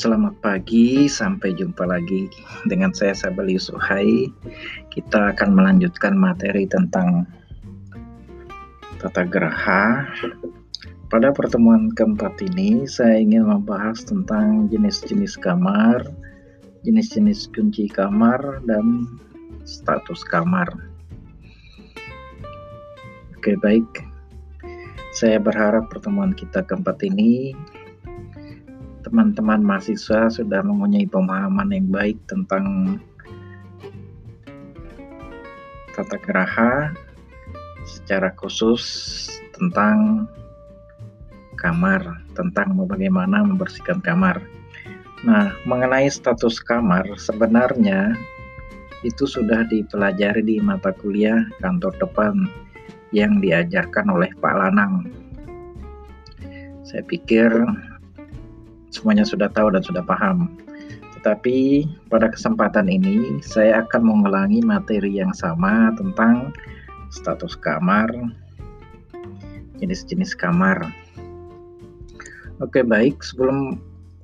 Selamat pagi, sampai jumpa lagi dengan saya Sabali Suhai. Kita akan melanjutkan materi tentang tata geraha. Pada pertemuan keempat ini, saya ingin membahas tentang jenis-jenis kamar, jenis-jenis kunci kamar, dan status kamar. Oke, baik. Saya berharap pertemuan kita keempat ini teman-teman mahasiswa sudah mempunyai pemahaman yang baik tentang tata geraha secara khusus tentang kamar, tentang bagaimana membersihkan kamar. Nah, mengenai status kamar sebenarnya itu sudah dipelajari di mata kuliah kantor depan yang diajarkan oleh Pak Lanang. Saya pikir semuanya sudah tahu dan sudah paham. Tetapi pada kesempatan ini saya akan mengulangi materi yang sama tentang status kamar, jenis-jenis kamar. Oke, baik. Sebelum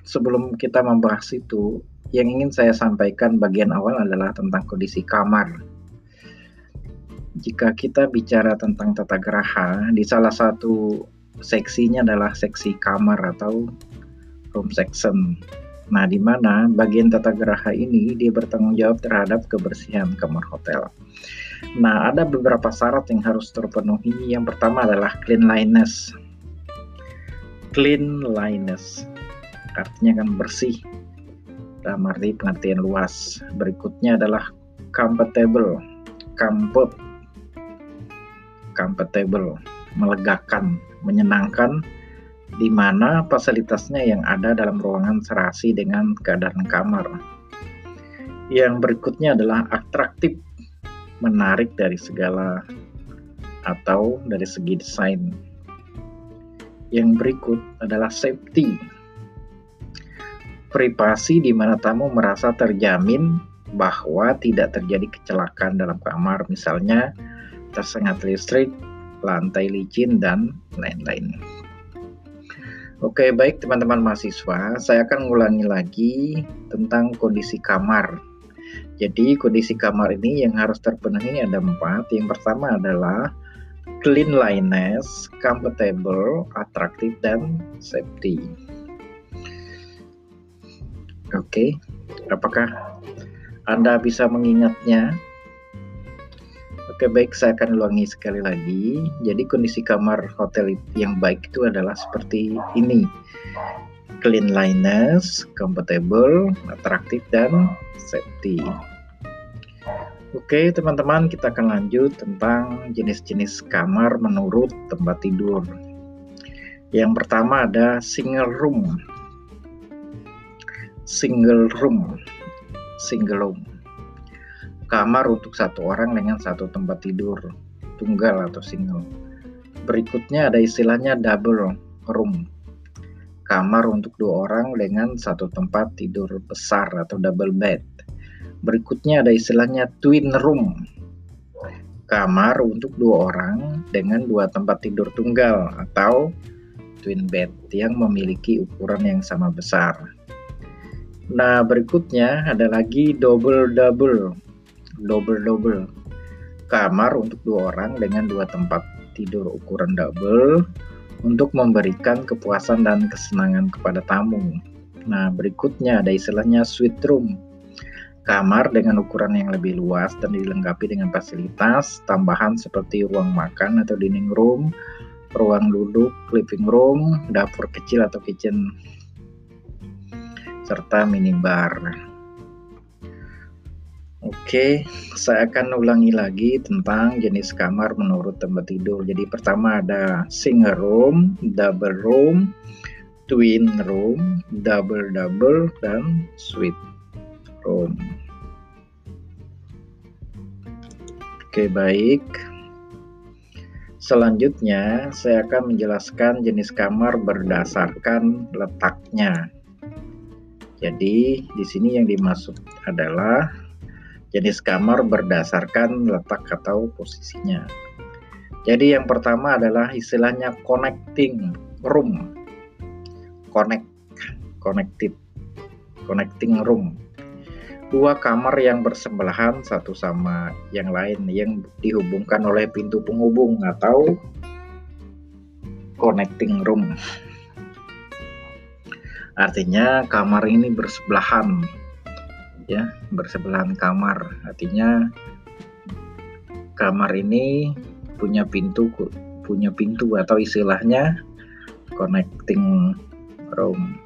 sebelum kita membahas itu, yang ingin saya sampaikan bagian awal adalah tentang kondisi kamar. Jika kita bicara tentang tata geraha, di salah satu seksinya adalah seksi kamar atau room section. Nah, di mana bagian tata geraha ini dia bertanggung jawab terhadap kebersihan kamar hotel. Nah, ada beberapa syarat yang harus terpenuhi. Yang pertama adalah cleanliness. Cleanliness artinya kan bersih dalam arti pengertian luas. Berikutnya adalah comfortable, comfort, comfortable, melegakan, menyenangkan, di mana fasilitasnya yang ada dalam ruangan serasi dengan keadaan kamar. Yang berikutnya adalah atraktif, menarik dari segala atau dari segi desain. Yang berikut adalah safety, privasi di mana tamu merasa terjamin bahwa tidak terjadi kecelakaan dalam kamar, misalnya tersengat listrik, lantai licin, dan lain-lain. Oke, baik teman-teman mahasiswa, saya akan mengulangi lagi tentang kondisi kamar. Jadi kondisi kamar ini yang harus terpenuhi ada empat. Yang pertama adalah cleanliness, comfortable, atraktif, dan safety. Oke, apakah Anda bisa mengingatnya? Oke baik, saya akan ulangi sekali lagi. Jadi kondisi kamar hotel yang baik itu adalah seperti ini. Cleanliness, comfortable, atraktif, dan safety. Oke teman-teman, kita akan lanjut tentang jenis-jenis kamar menurut tempat tidur. Yang pertama ada single room. Single room. Single room kamar untuk satu orang dengan satu tempat tidur tunggal atau single. Berikutnya ada istilahnya double room. Kamar untuk dua orang dengan satu tempat tidur besar atau double bed. Berikutnya ada istilahnya twin room. Kamar untuk dua orang dengan dua tempat tidur tunggal atau twin bed yang memiliki ukuran yang sama besar. Nah, berikutnya ada lagi double-double double-double kamar untuk dua orang dengan dua tempat tidur ukuran double untuk memberikan kepuasan dan kesenangan kepada tamu. Nah, berikutnya ada istilahnya suite room. Kamar dengan ukuran yang lebih luas dan dilengkapi dengan fasilitas tambahan seperti ruang makan atau dining room, ruang duduk, living room, dapur kecil atau kitchen, serta minibar. Oke, saya akan ulangi lagi tentang jenis kamar menurut tempat tidur. Jadi pertama ada single room, double room, twin room, double double dan suite room. Oke, baik. Selanjutnya, saya akan menjelaskan jenis kamar berdasarkan letaknya. Jadi, di sini yang dimaksud adalah jenis kamar berdasarkan letak atau posisinya. Jadi yang pertama adalah istilahnya connecting room. Connect, connected. connecting room. Dua kamar yang bersebelahan satu sama yang lain yang dihubungkan oleh pintu penghubung atau connecting room. Artinya kamar ini bersebelahan ya, bersebelahan kamar. Artinya kamar ini punya pintu punya pintu atau istilahnya connecting room.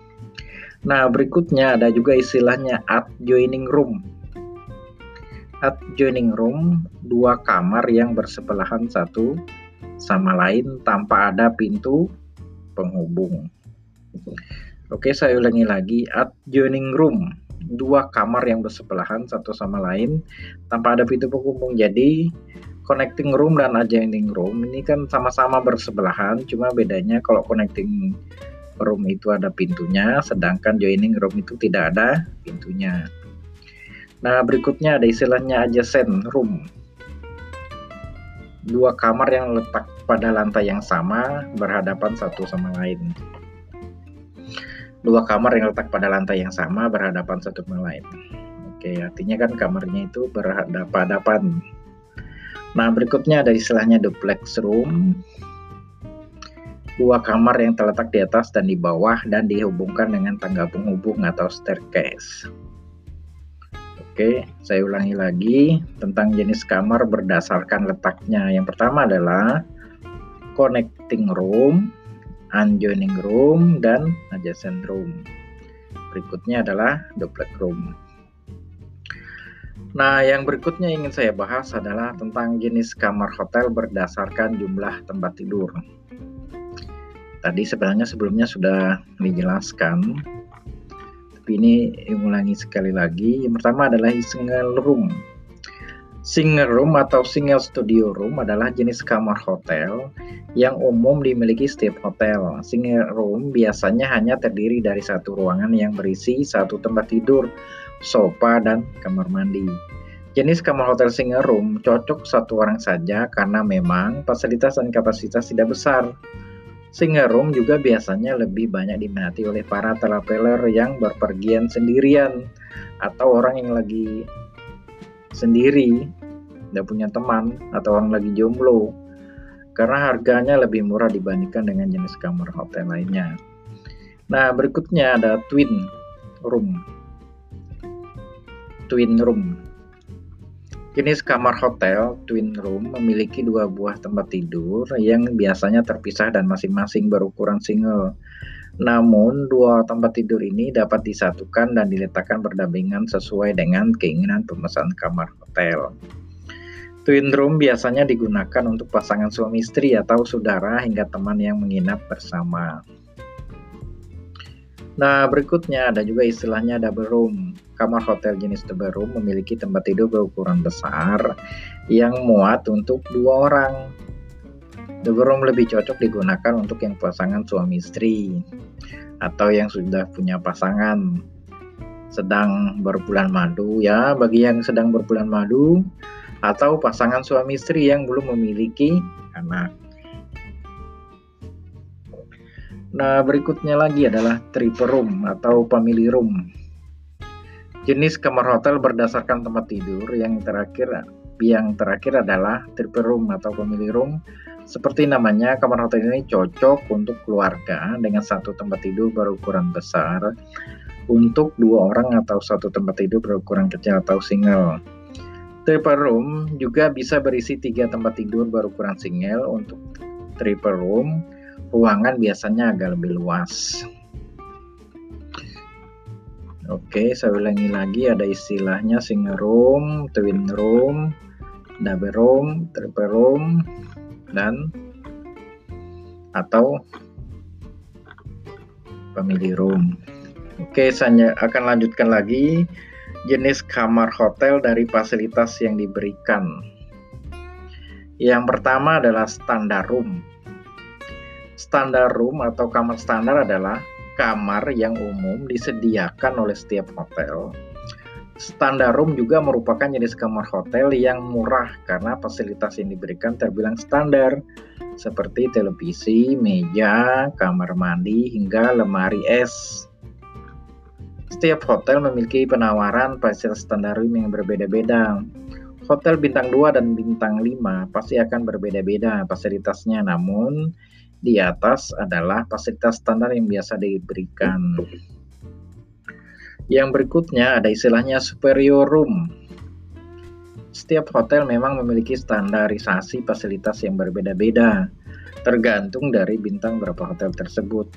Nah, berikutnya ada juga istilahnya adjoining room. Adjoining room, dua kamar yang bersebelahan satu sama lain tanpa ada pintu penghubung. Oke, saya ulangi lagi. Adjoining room, dua kamar yang bersebelahan satu sama lain tanpa ada pintu penghubung. Jadi, connecting room dan adjoining room ini kan sama-sama bersebelahan, cuma bedanya kalau connecting room itu ada pintunya, sedangkan joining room itu tidak ada pintunya. Nah, berikutnya ada istilahnya adjacent room. Dua kamar yang letak pada lantai yang sama berhadapan satu sama lain. Dua kamar yang letak pada lantai yang sama berhadapan satu sama lain. Oke, artinya kan kamarnya itu berhadapan-hadapan. Nah, berikutnya ada istilahnya duplex room dua kamar yang terletak di atas dan di bawah dan dihubungkan dengan tangga penghubung atau staircase. Oke, saya ulangi lagi tentang jenis kamar berdasarkan letaknya. Yang pertama adalah connecting room, adjoining room, dan adjacent room. Berikutnya adalah duplex room. Nah, yang berikutnya ingin saya bahas adalah tentang jenis kamar hotel berdasarkan jumlah tempat tidur tadi sebenarnya sebelumnya sudah dijelaskan tapi ini ulangi sekali lagi yang pertama adalah single room single room atau single studio room adalah jenis kamar hotel yang umum dimiliki setiap hotel single room biasanya hanya terdiri dari satu ruangan yang berisi satu tempat tidur sofa dan kamar mandi Jenis kamar hotel single room cocok satu orang saja karena memang fasilitas dan kapasitas tidak besar. Single room juga biasanya lebih banyak diminati oleh para traveler yang berpergian sendirian atau orang yang lagi sendiri, tidak punya teman atau orang lagi jomblo karena harganya lebih murah dibandingkan dengan jenis kamar hotel lainnya. Nah, berikutnya ada twin room. Twin room Jenis kamar hotel twin room memiliki dua buah tempat tidur yang biasanya terpisah dan masing-masing berukuran single. Namun, dua tempat tidur ini dapat disatukan dan diletakkan berdampingan sesuai dengan keinginan pemesan kamar hotel. Twin room biasanya digunakan untuk pasangan suami istri atau saudara hingga teman yang menginap bersama. Nah, berikutnya ada juga istilahnya double room. Kamar hotel jenis double room memiliki tempat tidur berukuran besar yang muat untuk dua orang. Double room lebih cocok digunakan untuk yang pasangan suami istri atau yang sudah punya pasangan sedang berbulan madu ya bagi yang sedang berbulan madu atau pasangan suami istri yang belum memiliki anak. Nah, berikutnya lagi adalah triple room atau family room. Jenis kamar hotel berdasarkan tempat tidur yang terakhir yang terakhir adalah triple room atau family room. Seperti namanya, kamar hotel ini cocok untuk keluarga dengan satu tempat tidur berukuran besar untuk dua orang atau satu tempat tidur berukuran kecil atau single. Triple room juga bisa berisi tiga tempat tidur berukuran single untuk triple room ruangan biasanya agak lebih luas. Oke, saya ulangi lagi ada istilahnya single room, twin room, double room, triple room, dan atau family room. Oke, saya akan lanjutkan lagi jenis kamar hotel dari fasilitas yang diberikan. Yang pertama adalah standar room. Standar room atau kamar standar adalah kamar yang umum disediakan oleh setiap hotel. Standar room juga merupakan jenis kamar hotel yang murah karena fasilitas yang diberikan terbilang standar seperti televisi, meja, kamar mandi, hingga lemari es. Setiap hotel memiliki penawaran fasilitas standar room yang berbeda-beda. Hotel bintang 2 dan bintang 5 pasti akan berbeda-beda fasilitasnya, namun di atas adalah fasilitas standar yang biasa diberikan. Yang berikutnya ada istilahnya superior room. Setiap hotel memang memiliki standarisasi fasilitas yang berbeda-beda, tergantung dari bintang berapa hotel tersebut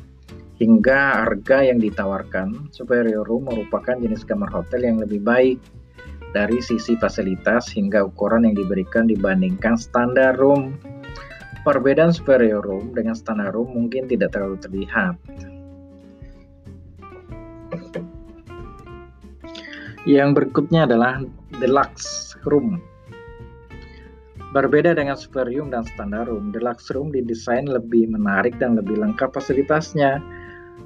hingga harga yang ditawarkan, Superior Room merupakan jenis kamar hotel yang lebih baik dari sisi fasilitas hingga ukuran yang diberikan dibandingkan standar room. Perbedaan superior room dengan standar room mungkin tidak terlalu terlihat. Yang berikutnya adalah deluxe room. Berbeda dengan super room dan standar room, deluxe room didesain lebih menarik dan lebih lengkap fasilitasnya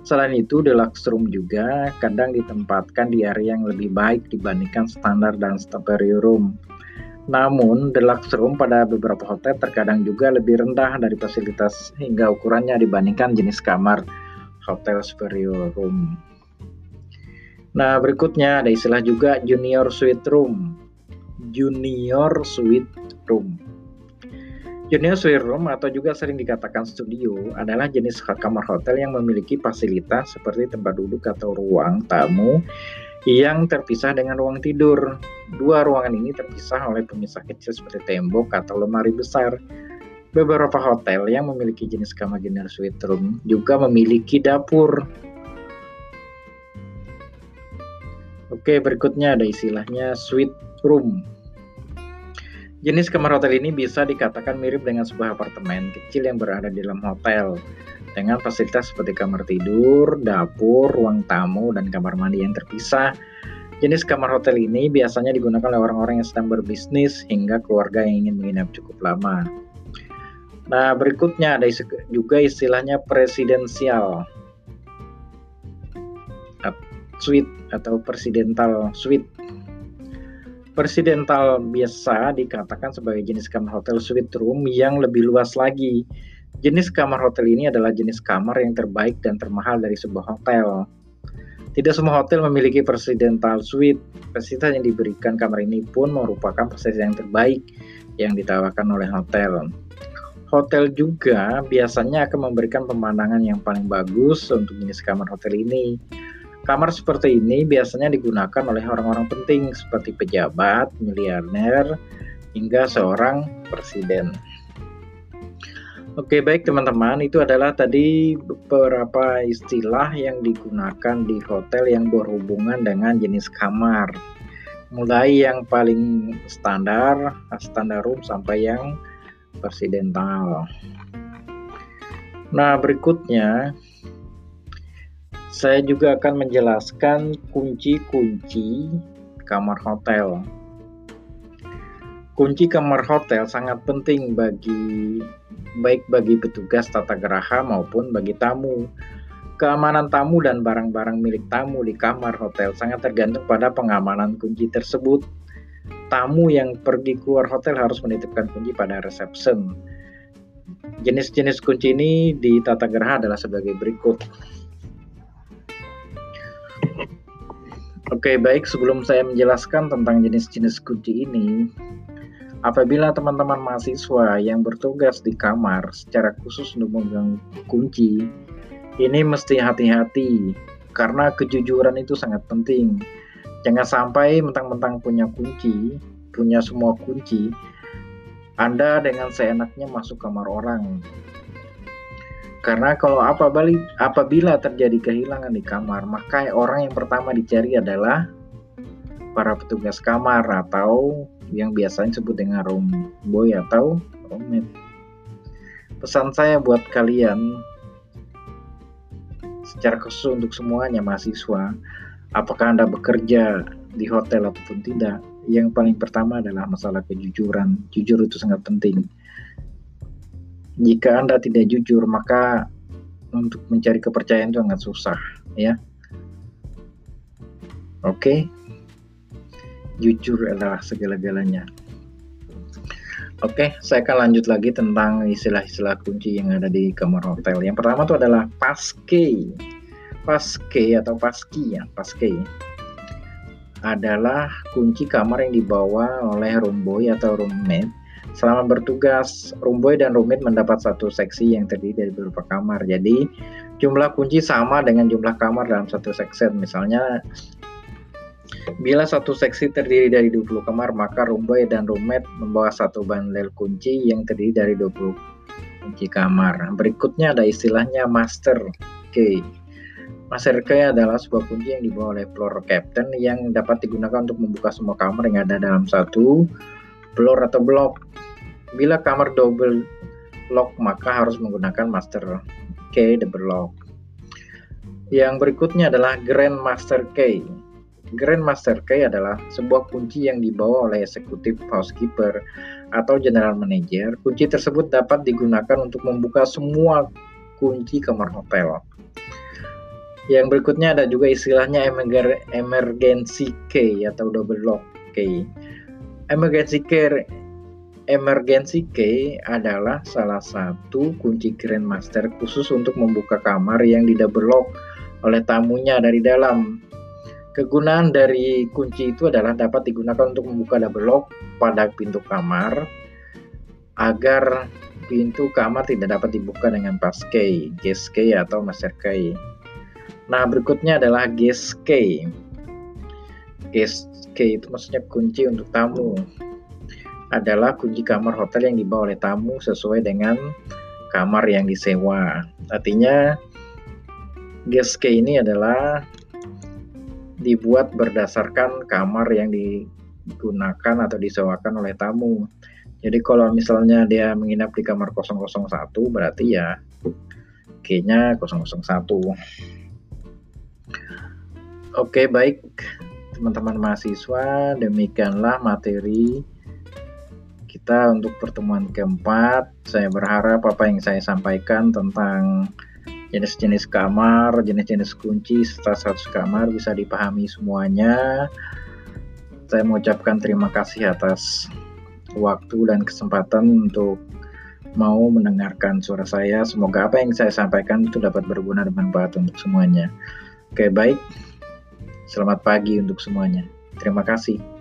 Selain itu, deluxe room juga kadang ditempatkan di area yang lebih baik dibandingkan standar dan superior room. Namun, deluxe room pada beberapa hotel terkadang juga lebih rendah dari fasilitas hingga ukurannya dibandingkan jenis kamar hotel superior room. Nah, berikutnya ada istilah juga junior suite room. Junior suite room. Junior suite room atau juga sering dikatakan studio adalah jenis kamar hotel yang memiliki fasilitas seperti tempat duduk atau ruang tamu yang terpisah dengan ruang tidur. Dua ruangan ini terpisah oleh pemisah kecil seperti tembok atau lemari besar. Beberapa hotel yang memiliki jenis kamar junior suite room juga memiliki dapur. Oke, berikutnya ada istilahnya suite room. Jenis kamar hotel ini bisa dikatakan mirip dengan sebuah apartemen kecil yang berada di dalam hotel dengan fasilitas seperti kamar tidur, dapur, ruang tamu, dan kamar mandi yang terpisah. Jenis kamar hotel ini biasanya digunakan oleh orang-orang yang sedang berbisnis hingga keluarga yang ingin menginap cukup lama. Nah, berikutnya ada juga istilahnya presidensial suite atau presidental suite Presidental biasa dikatakan sebagai jenis kamar hotel suite room yang lebih luas lagi. Jenis kamar hotel ini adalah jenis kamar yang terbaik dan termahal dari sebuah hotel. Tidak semua hotel memiliki presidental suite. Fasilitas yang diberikan kamar ini pun merupakan fasilitas yang terbaik yang ditawarkan oleh hotel. Hotel juga biasanya akan memberikan pemandangan yang paling bagus untuk jenis kamar hotel ini. Kamar seperti ini biasanya digunakan oleh orang-orang penting seperti pejabat, miliarder, hingga seorang presiden. Oke, baik teman-teman, itu adalah tadi beberapa istilah yang digunakan di hotel yang berhubungan dengan jenis kamar. Mulai yang paling standar, standar room sampai yang presidental. Nah, berikutnya saya juga akan menjelaskan kunci-kunci kamar hotel. Kunci kamar hotel sangat penting bagi baik bagi petugas tata geraha maupun bagi tamu. Keamanan tamu dan barang-barang milik tamu di kamar hotel sangat tergantung pada pengamanan kunci tersebut. Tamu yang pergi keluar hotel harus menitipkan kunci pada reception. Jenis-jenis kunci ini di tata geraha adalah sebagai berikut. Oke, baik. Sebelum saya menjelaskan tentang jenis-jenis kunci ini, apabila teman-teman mahasiswa yang bertugas di kamar secara khusus untuk memegang kunci, ini mesti hati-hati karena kejujuran itu sangat penting. Jangan sampai mentang-mentang punya kunci, punya semua kunci, Anda dengan seenaknya masuk kamar orang karena kalau apabila terjadi kehilangan di kamar, maka orang yang pertama dicari adalah para petugas kamar atau yang biasanya disebut dengan room boy atau roommate. Pesan saya buat kalian secara khusus untuk semuanya mahasiswa, apakah Anda bekerja di hotel ataupun tidak, yang paling pertama adalah masalah kejujuran. Jujur itu sangat penting jika Anda tidak jujur, maka untuk mencari kepercayaan itu sangat susah, ya. Oke. Jujur adalah segala-galanya. Oke, saya akan lanjut lagi tentang istilah-istilah kunci yang ada di kamar hotel. Yang pertama itu adalah passkey. Paske atau paski ya, paske adalah kunci kamar yang dibawa oleh roomboy atau roommate selama bertugas. Roomboy dan roommate mendapat satu seksi yang terdiri dari beberapa kamar. Jadi jumlah kunci sama dengan jumlah kamar dalam satu seksi. Misalnya Bila satu seksi terdiri dari 20 kamar, maka roomboy dan roommate membawa satu bandel kunci yang terdiri dari 20 kunci kamar. Berikutnya ada istilahnya master key. Master key adalah sebuah kunci yang dibawa oleh floor captain yang dapat digunakan untuk membuka semua kamar yang ada dalam satu floor atau blok. Bila kamar double lock maka harus menggunakan master key double lock. Yang berikutnya adalah grand master key. Grand Master Key adalah sebuah kunci yang dibawa oleh eksekutif housekeeper atau general manager. Kunci tersebut dapat digunakan untuk membuka semua kunci kamar hotel. Yang berikutnya ada juga istilahnya emergency key atau double lock key. Emergency key Emergency key adalah salah satu kunci Grand Master khusus untuk membuka kamar yang di double lock oleh tamunya dari dalam. Kegunaan dari kunci itu adalah dapat digunakan untuk membuka double lock pada pintu kamar agar pintu kamar tidak dapat dibuka dengan pass key, guest key atau master key. Nah, berikutnya adalah guest key. Guest key itu maksudnya kunci untuk tamu. Adalah kunci kamar hotel yang dibawa oleh tamu sesuai dengan kamar yang disewa. Artinya guest key ini adalah dibuat berdasarkan kamar yang digunakan atau disewakan oleh tamu. Jadi kalau misalnya dia menginap di kamar 001 berarti ya G-nya 001. Oke, baik teman-teman mahasiswa, demikianlah materi kita untuk pertemuan keempat. Saya berharap apa yang saya sampaikan tentang jenis-jenis kamar, jenis-jenis kunci serta status kamar bisa dipahami semuanya. Saya mengucapkan terima kasih atas waktu dan kesempatan untuk mau mendengarkan suara saya. Semoga apa yang saya sampaikan itu dapat berguna dan bermanfaat untuk semuanya. Oke, baik. Selamat pagi untuk semuanya. Terima kasih.